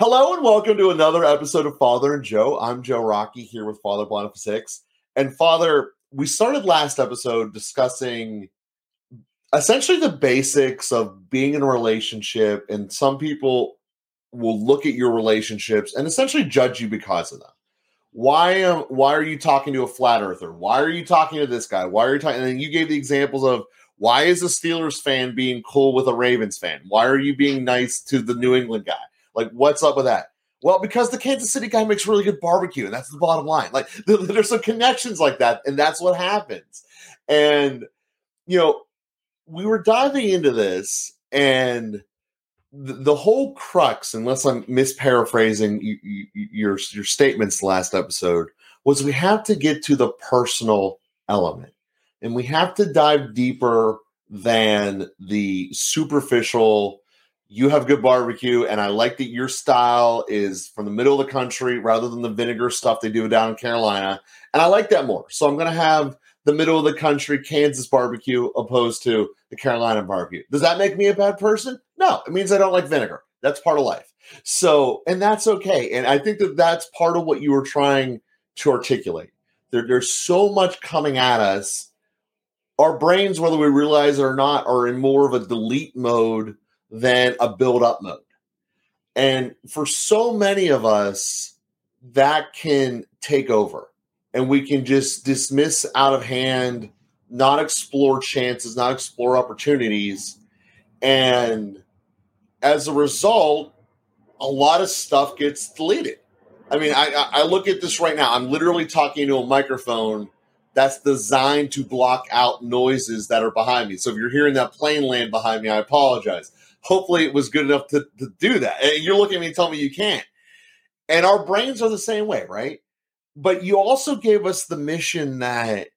Hello and welcome to another episode of Father and Joe. I'm Joe Rockey here with Father Boniface Hicks. And Father, we started last episode discussing essentially the basics of being in a relationship, and some people will look at your relationships and essentially judge you because of them. Why am why are you talking to a flat earther? Why are you talking to this guy? Why are you talking? And then you gave the examples of why is a Steelers fan being cool with a Ravens fan? Why are you being nice to the New England guy? Like, what's up with that? Well, because the Kansas City guy makes really good barbecue, and that's the bottom line. Like, there's some connections like that, and that's what happens. And you know, we were diving into this, and the, the whole crux, unless I'm misparaphrasing you, you, your your statements last episode, was we have to get to the personal element, and we have to dive deeper than the superficial you have good barbecue, and I like that your style is from the middle of the country rather than the vinegar stuff they do down in Carolina. And I like that more. So I'm going to have the middle of the country Kansas barbecue opposed to the Carolina barbecue. Does that make me a bad person? No, it means I don't like vinegar. That's part of life. So, and that's okay. And I think that that's part of what you were trying to articulate. There, there's so much coming at us. Our brains, whether we realize it or not, are in more of a delete mode than a build up mode. And for so many of us, that can take over and we can just dismiss out of hand, not explore chances, not explore opportunities. And as a result, a lot of stuff gets deleted. I mean, I, I look at this right now. I'm literally talking to a microphone that's designed to block out noises that are behind me. So if you're hearing that plane land behind me, I apologize hopefully it was good enough to, to do that. And you're looking at me and telling me you can't. And our brains are the same way, right? But you also gave us the mission that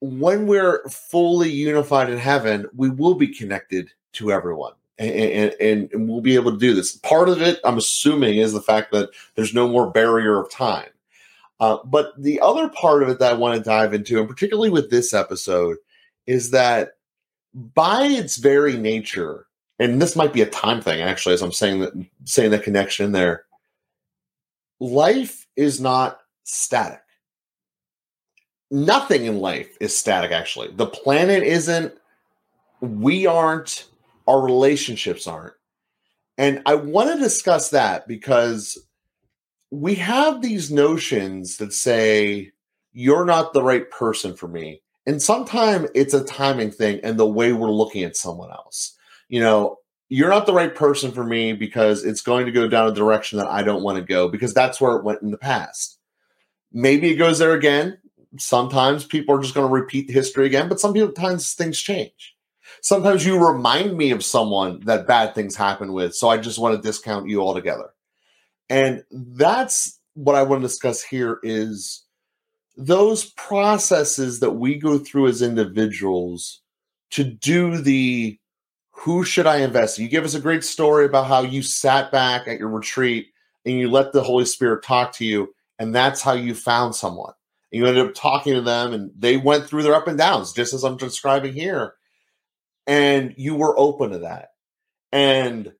when we're fully unified in heaven, we will be connected to everyone. And, and, and, we'll be able to do this. Part of it, I'm assuming, is the fact that there's no more barrier of time. Uh, but the other part of it that I want to dive into, and particularly with this episode, is that by its very nature, and this might be a time thing actually as i'm saying that saying the connection there life is not static. Nothing in life is static actually. The planet isn't we aren't our relationships aren't. And i want to discuss that because we have these notions that say you're not the right person for me and sometimes it's a timing thing and the way we're looking at someone else you know, you're not the right person for me because it's going to go down a direction that I don't want to go because that's where it went in the past. Maybe it goes there again. Sometimes people are just going to repeat the history again, but sometimes things change. Sometimes you remind me of someone that bad things happen with, so I just want to discount you altogether. And that's what I want to discuss here is those processes that we go through as individuals to do the who should I invest in? You give us a great story about how you sat back at your retreat and you let the Holy Spirit talk to you, and that's how you found someone. And you ended up talking to them, and they went through their up and downs, just as I'm describing here. And you were open to that. And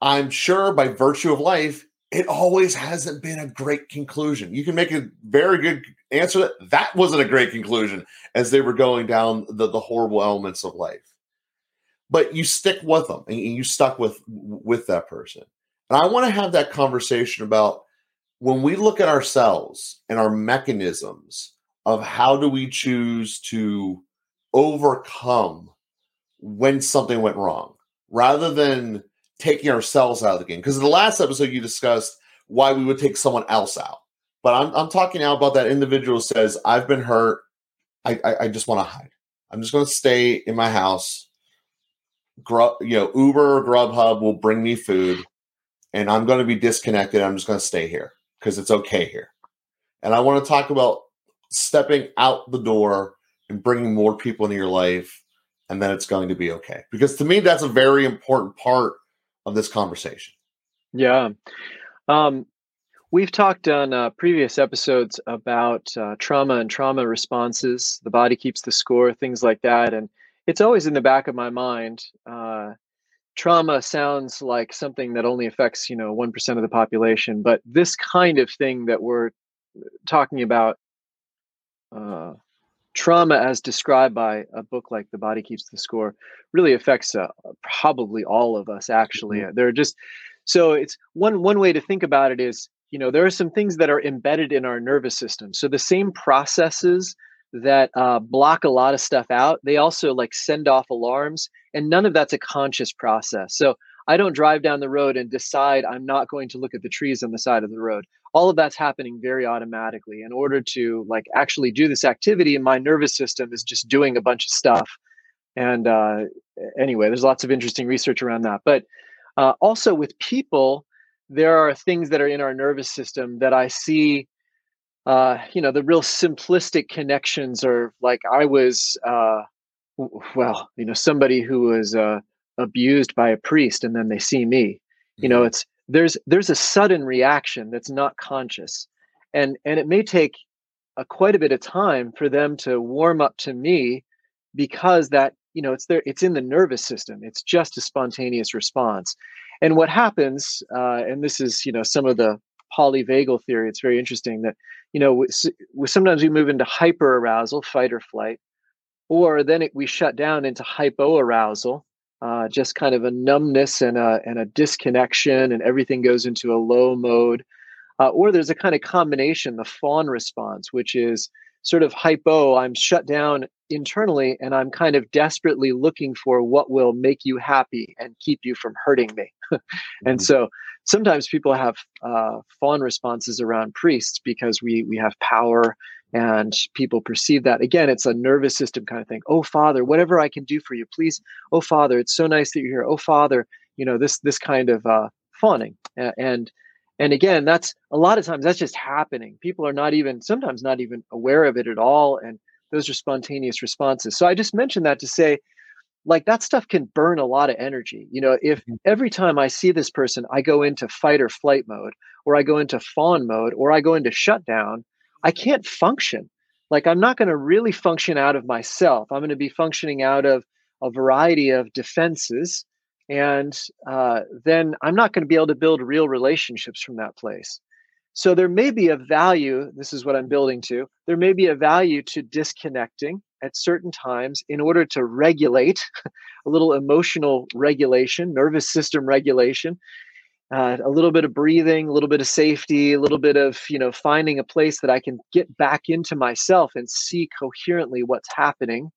I'm sure by virtue of life, it always hasn't been a great conclusion. You can make a very good answer that that wasn't a great conclusion as they were going down the, the horrible elements of life but you stick with them and you stuck with with that person and i want to have that conversation about when we look at ourselves and our mechanisms of how do we choose to overcome when something went wrong rather than taking ourselves out of the game because in the last episode you discussed why we would take someone else out but i'm, I'm talking now about that individual says i've been hurt i, I, I just want to hide i'm just going to stay in my house Grub, you know, Uber or Grubhub will bring me food, and I'm going to be disconnected. I'm just going to stay here because it's okay here. And I want to talk about stepping out the door and bringing more people into your life, and then it's going to be okay. Because to me, that's a very important part of this conversation. Yeah. Um, we've talked on uh, previous episodes about uh, trauma and trauma responses. The body keeps the score, things like that. And it's always in the back of my mind. Uh, trauma sounds like something that only affects you know 1% of the population but this kind of thing that we're talking about uh, trauma as described by a book like the body keeps the score really affects uh, probably all of us actually. Mm-hmm. they're just so it's one one way to think about it is you know there are some things that are embedded in our nervous system. So the same processes that uh, block a lot of stuff out they also like send off alarms and none of that's a conscious process. So i don't drive down the road and decide i'm not going to look at the trees on the side of the road all of that's happening very automatically in order to like actually do this activity and my nervous system is just doing a bunch of stuff. And uh, anyway there's lots of interesting research around that. But uh, also with people there are things that are in our nervous system that i see uh, you know the real simplistic connections are like i was uh, well you know somebody who was uh, abused by a priest and then they see me. You know mm-hmm. it's there's there's a sudden reaction that's not conscious. And and it may take a, quite a bit of time for them to warm up to me because that you know it's there it's in the nervous system. It's just a spontaneous response. And what happens uh, and this is you know some of the polyvagal theory it's very interesting that you know we, we sometimes we move into hyper arousal fight or flight or then it, we shut down into hypoarousal uh, just kind of a numbness and a, and a disconnection, and everything goes into a low mode. Uh, or there's a kind of combination, the fawn response, which is sort of hypo, I'm shut down internally and I'm kind of desperately looking for what will make you happy and keep you from hurting me. and mm-hmm. so sometimes people have uh, fawn responses around priests because we we have power and people perceive that. Again it's a nervous system kind of thing. Oh father whatever i can do for you please oh father it's so nice that you're here. Oh father you know this this kind of uh, fawning. And and again that's a lot of times that's just happening. People are not even sometimes not even aware of it at all and those are spontaneous responses. So i just mentioned that to say like that stuff can burn a lot of energy. You know if mm-hmm. every time i see this person i go into fight or flight mode or i go into fawn mode or i go into shutdown I can't function. Like I'm not going to really function out of myself. I'm going to be functioning out of a variety of defenses. And uh, then I'm not going to be able to build real relationships from that place. So there may be a value, this is what I'm building to, there may be a value to disconnecting at certain times in order to regulate a little emotional regulation, nervous system regulation, uh, a little bit of breathing, a little bit of safety, a little bit of you know finding a place that I can get back into myself and see coherently what's happening,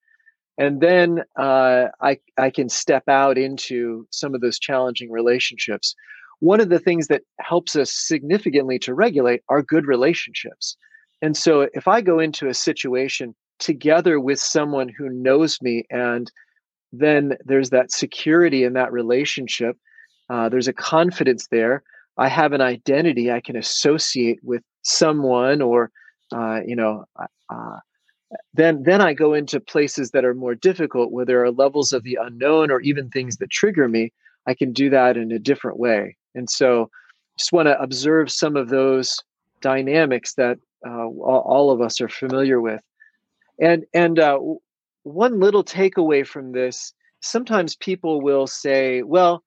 and then uh, I I can step out into some of those challenging relationships. One of the things that helps us significantly to regulate are good relationships, and so if I go into a situation together with someone who knows me and then there's that security in that relationship uh, there's a confidence there. I have an identity I can associate with someone, or uh, you know, uh, then then I go into places that are more difficult, where there are levels of the unknown, or even things that trigger me. I can do that in a different way, and so just want to observe some of those dynamics that uh, all of us are familiar with, and and uh, one little takeaway from this: sometimes people will say, "Well."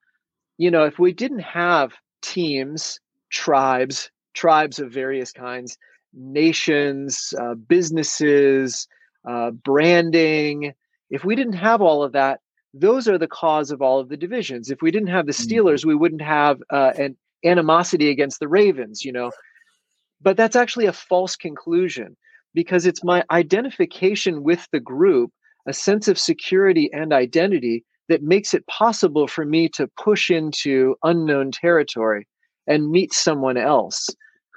You know, if we didn't have teams, tribes, tribes of various kinds, nations, uh, businesses, uh, branding, if we didn't have all of that, those are the cause of all of the divisions. If we didn't have the mm-hmm. Steelers, we wouldn't have uh, an animosity against the Ravens, you know. But that's actually a false conclusion because it's my identification with the group, a sense of security and identity that makes it possible for me to push into unknown territory and meet someone else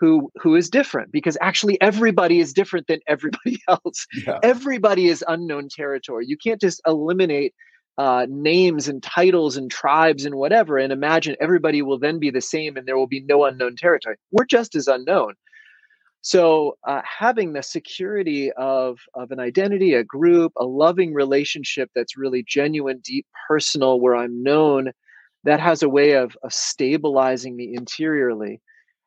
who who is different because actually everybody is different than everybody else. Yeah. everybody is unknown territory. You can't just eliminate uh, names and titles and tribes and whatever and imagine everybody will then be the same and there will be no unknown territory. We're just as unknown so uh, having the security of of an identity, a group, a loving relationship that's really genuine, deep, personal, where I'm known, that has a way of of stabilizing me interiorly.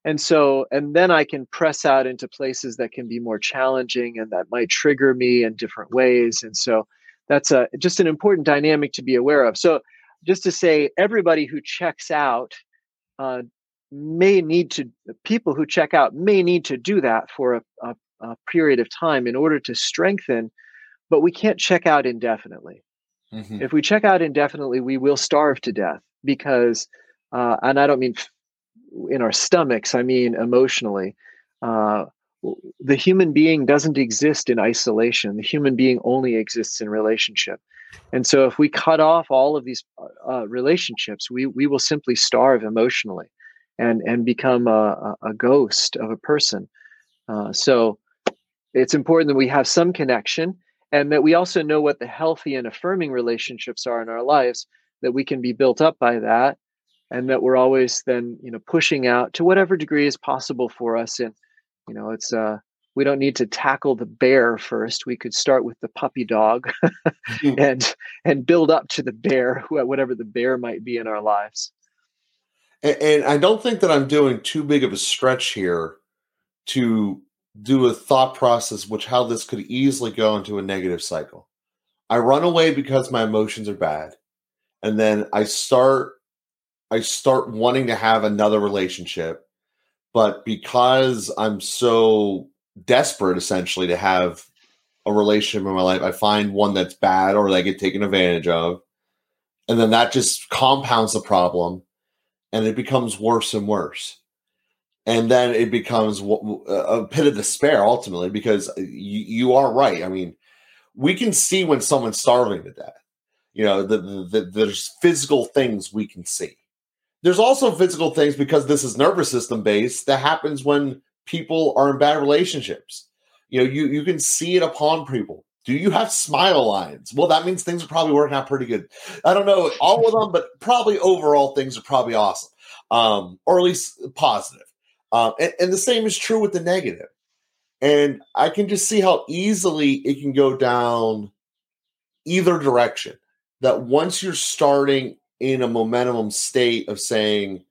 And so, and then I can press out into places that can be more challenging and that might trigger me in different ways. And so, that's a just an important dynamic to be aware of. So, just to say, everybody who checks out uh, may need to, people who check out may need to do that for a, a, a period of time in order to strengthen, but we can't check out indefinitely. Mm-hmm. If we check out indefinitely, we will starve to death because, uh, and I don't mean in our stomachs, I mean emotionally. Uh, the human being doesn't exist in isolation. The human being only exists in relationship. And so, if we cut off all of these uh, relationships, we we will simply starve emotionally, and and become a, a ghost of a person. Uh, so, it's important that we have some connection, and that we also know what the healthy and affirming relationships are in our lives. That we can be built up by that, and that we're always then you know pushing out to whatever degree is possible for us and you know it's uh we don't need to tackle the bear first we could start with the puppy dog and and build up to the bear whatever the bear might be in our lives and, and i don't think that i'm doing too big of a stretch here to do a thought process which how this could easily go into a negative cycle i run away because my emotions are bad and then i start i start wanting to have another relationship but because I'm so desperate essentially to have a relationship in my life, I find one that's bad or I get taken advantage of. And then that just compounds the problem and it becomes worse and worse. And then it becomes a pit of despair ultimately because uh, you, you are right. I mean, we can see when someone's starving to death. You know, the, the, the, there's physical things we can see there's also physical things because this is nervous system based that happens when people are in bad relationships. You know, you you can see it upon people. Do you have smile lines? Well, that means things are probably working out pretty good. I don't know all of them, but probably overall things are probably awesome, um, or at least positive. Um, and, and the same is true with the negative. And I can just see how easily it can go down either direction. That once you're starting in a momentum state of saying,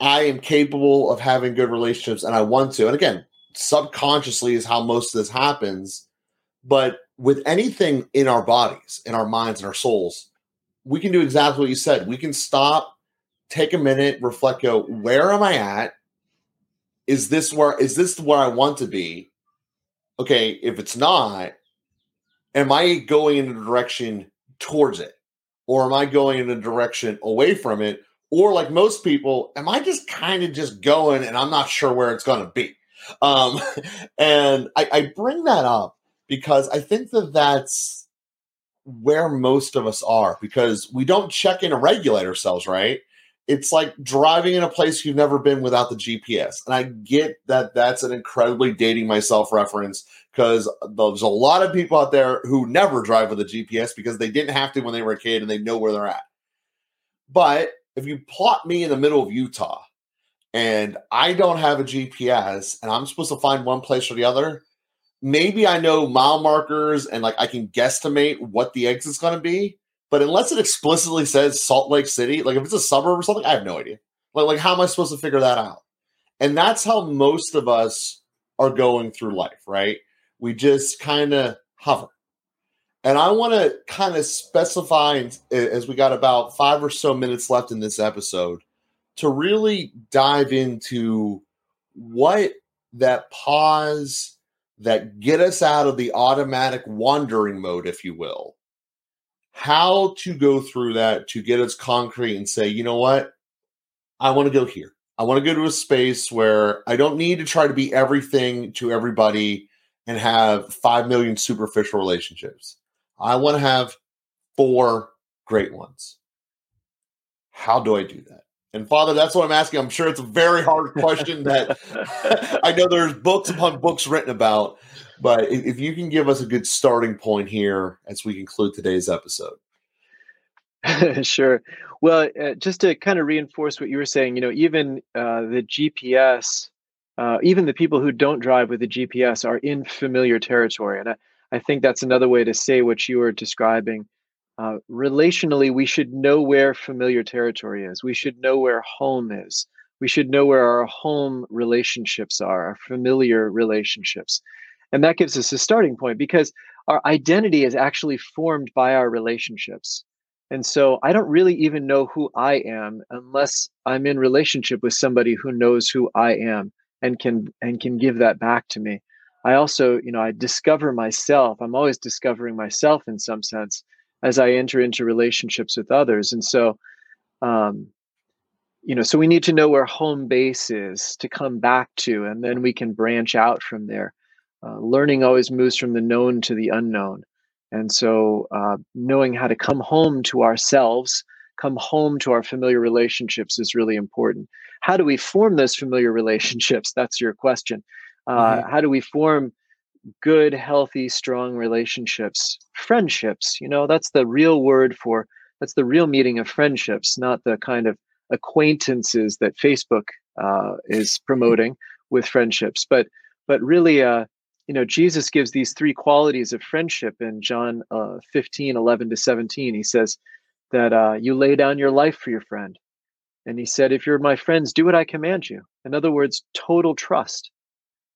I am capable of having good relationships and I want to. And again, subconsciously is how most of this happens. But with anything in our bodies, in our minds, and our souls, we can do exactly what you said. We can stop, take a minute, reflect, go, where am I at? Is this where is this where I want to be? Okay, if it's not, am I going in a direction towards it? or am I going in a direction away from it? Or like most people, am I just kind of just going and I'm not sure where it's to be? Um, and I, I bring that up because I think that that's where most of us are because we don't check in and regulate ourselves, right? It's like driving in a place you've never been without the GPS. And I get that that's an incredibly dating myself reference because there's a lot of people out there who never drive with a GPS because they didn't have to when they were a kid and they know where they're at. But if you plot me in the middle of Utah and I don't have a GPS and I'm supposed to find one place or the other, maybe I know mile markers and like I can guesstimate what the exit's going to be. But unless it explicitly says Salt Lake City, like if it's a suburb or something, I have no idea. Like, like how am I supposed to figure that out? And that's how most of us are going through life, right? we just kind of hover. And I want to kind of specify, as we got about five or so minutes left in this episode, to really dive into what that pause that get us out of the automatic wandering mode, if you will, how to go through that to get us concrete and say, you know what, I want to go here. I want to go to a space where I don't need to try to be everything to everybody and have 5 million superficial relationships. I want to have four great ones. How do I do that? And Father, that's what I'm asking. I'm sure it's a very hard question that I know there's books upon books written about, but if you can give us a good starting point here as we conclude today's episode. sure. Well, uh, just to kind of reinforce what you were saying, you know, even uh, the GPS uh, even the people who don't drive with the GPS are in familiar territory. And I, I think that's another way to say what you were describing. Uh, relationally, we should know where familiar territory is. We should know where home is. We should know where our home relationships are, our familiar relationships. And that gives us a starting point because our identity is actually formed by our relationships. And so I don't really even know who I am unless I'm in relationship with somebody who knows who I am and can and can give that back to me. I also, you know, I discover myself. I'm always discovering myself in some sense as I enter into relationships with others. And so um you know, so we need to know where home base is to come back to, and then we can branch out from there. Uh, learning always moves from the known to the unknown. And so, uh, knowing how to come home to ourselves, come home to our familiar relationships is really important. How do we form those familiar relationships? That's your question. Uh, mm-hmm. How do we form good, healthy, strong relationships? Friendships, you know, that's the real word for that's the real meaning of friendships, not the kind of acquaintances that Facebook uh, is promoting with friendships. But but really, uh, you know, Jesus gives these three qualities of friendship in John uh, 15, 11 to 17. He says that uh, you lay down your life for your friend. And he said, if you're my friends, do what I command you. In other words, total trust.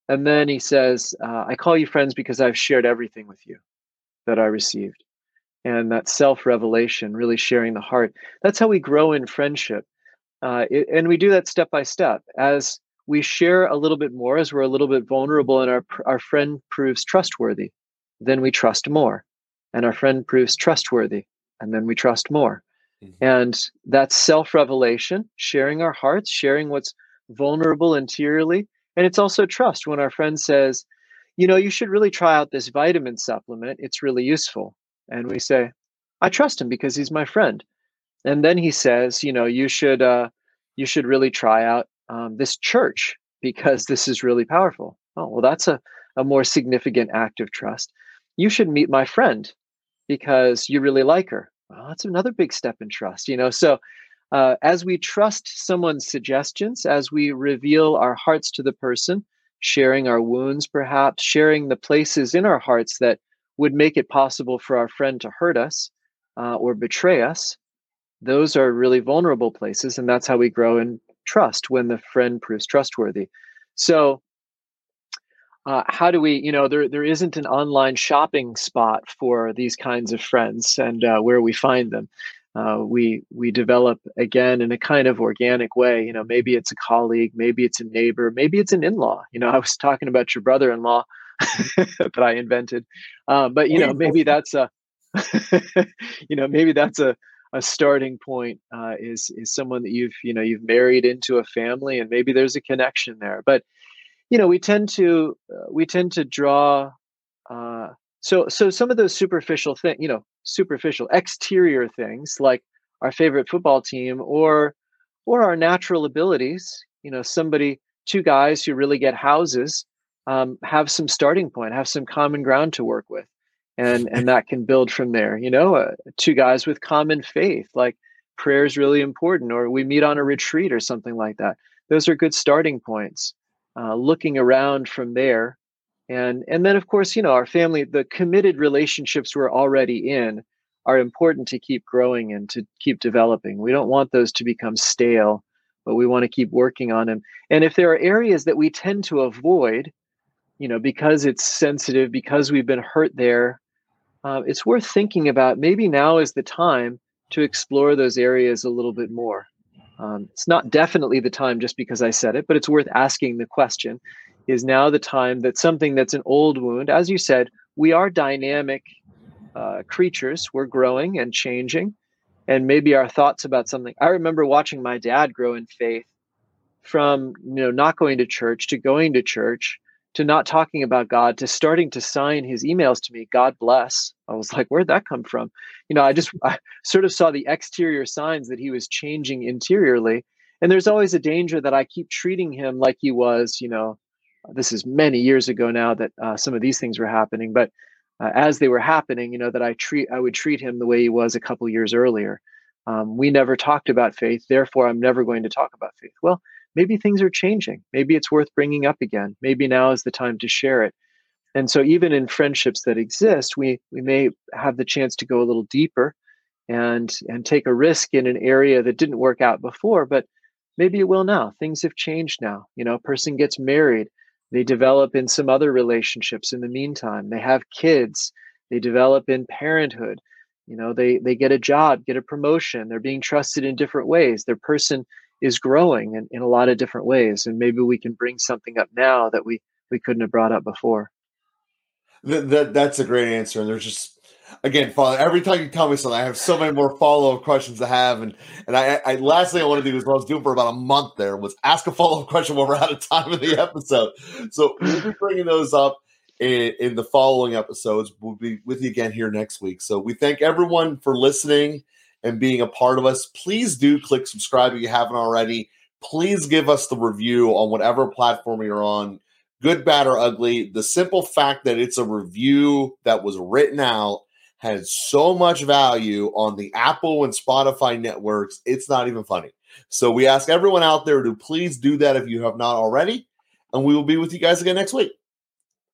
And then he says, uh, I call you friends because I've shared everything with you that I received. And that self revelation, really sharing the heart. That's how we grow in friendship. Uh, it, and we do that step by step. As we share a little bit more as we're a little bit vulnerable and our, our friend proves trustworthy, then we trust more. And our friend proves trustworthy, and then we trust more. Mm-hmm. And that's self revelation, sharing our hearts, sharing what's vulnerable interiorly. And it's also trust when our friend says, you know, you should really try out this vitamin supplement. It's really useful. And we say, I trust him because he's my friend. And then he says, you know, you should uh, you should really try out um, this church because this is really powerful. Oh, well, that's a, a more significant act of trust. You should meet my friend because you really like her. Well, that's another big step in trust, you know. So uh, as we trust someone's suggestions, as we reveal our hearts to the person, sharing our wounds, perhaps sharing the places in our hearts that would make it possible for our friend to hurt us uh, or betray us, those are really vulnerable places. And that's how we grow in trust when the friend proves trustworthy. So, uh, how do we, you know, there, there isn't an online shopping spot for these kinds of friends and uh, where we find them. Uh, we we develop again in a kind of organic way. You know, maybe it's a colleague, maybe it's a neighbor, maybe it's an in-law. You know, I was talking about your brother-in-law that I invented, uh, but you know, maybe that's a, you know, maybe that's a a starting point uh, is is someone that you've you know you've married into a family and maybe there's a connection there but you know we tend to uh, we tend to draw uh, so so some of those superficial things you know superficial exterior things like our favorite football team or or our natural abilities you know somebody two guys who really get houses um, have some starting point have some common ground to work with. And and that can build from there you know uh, two guys with common faith like prayer is really important or we meet on a retreat or something like that. Those are good starting points uh, looking around from there and and then of course you know our family the committed relationships we're already in are important to keep growing and to keep developing. We don't want those to become stale but we want to keep working on them and if there are areas that we tend to avoid you know because it's sensitive because we've been hurt there uh, it's worth thinking about maybe now is the time to explore those areas a little bit more. Um, it's not definitely the time just because I said it, but it's worth asking the question is now the time that something that's an old wound, as you said, we are dynamic uh, creatures, we're growing and changing. And maybe our thoughts about something. I remember watching my dad grow in faith from you know not going to church to going to church to not talking about God to starting to sign his emails to me, God bless. I was like, where'd that come from? You know, I just I sort of saw the exterior signs that he was changing interiorly. And there's always a danger that I keep treating him like he was, you know, this is many years ago now that uh, some of these things were happening, but uh, as they were happening, you know, that I treat, I would treat him the way he was a couple years earlier. Um, we never talked about faith, therefore, I'm never going to talk about faith. Well, maybe things are changing. Maybe it's worth bringing up again. Maybe now is the time to share it. And so, even in friendships that exist, we we may have the chance to go a little deeper and and take a risk in an area that didn't work out before, but maybe it will now. Things have changed now. You know, a person gets married, they develop in some other relationships in the meantime. They have kids, they develop in parenthood. you know they they get a job get a promotion they're being trusted in different ways their person is growing in, in a lot of different ways and maybe we can bring something up now that we we couldn't have brought up before that, that that's a great answer and there's just again, Father, every time you tell me something, I have so many more follow up questions to have. And and I, I last thing I want to do is what I was doing for about a month there was ask a follow up question when we're out of time in the episode. So we'll be bringing those up in, in the following episodes. We'll be with you again here next week. So we thank everyone for listening and being a part of us. Please do click subscribe if you haven't already. Please give us the review on whatever platform you're on good, bad, or ugly. The simple fact that it's a review that was written out has so much value on the Apple and Spotify networks. It's not even funny. So we ask everyone out there to please do that if you have not already. And we will be with you guys again next week.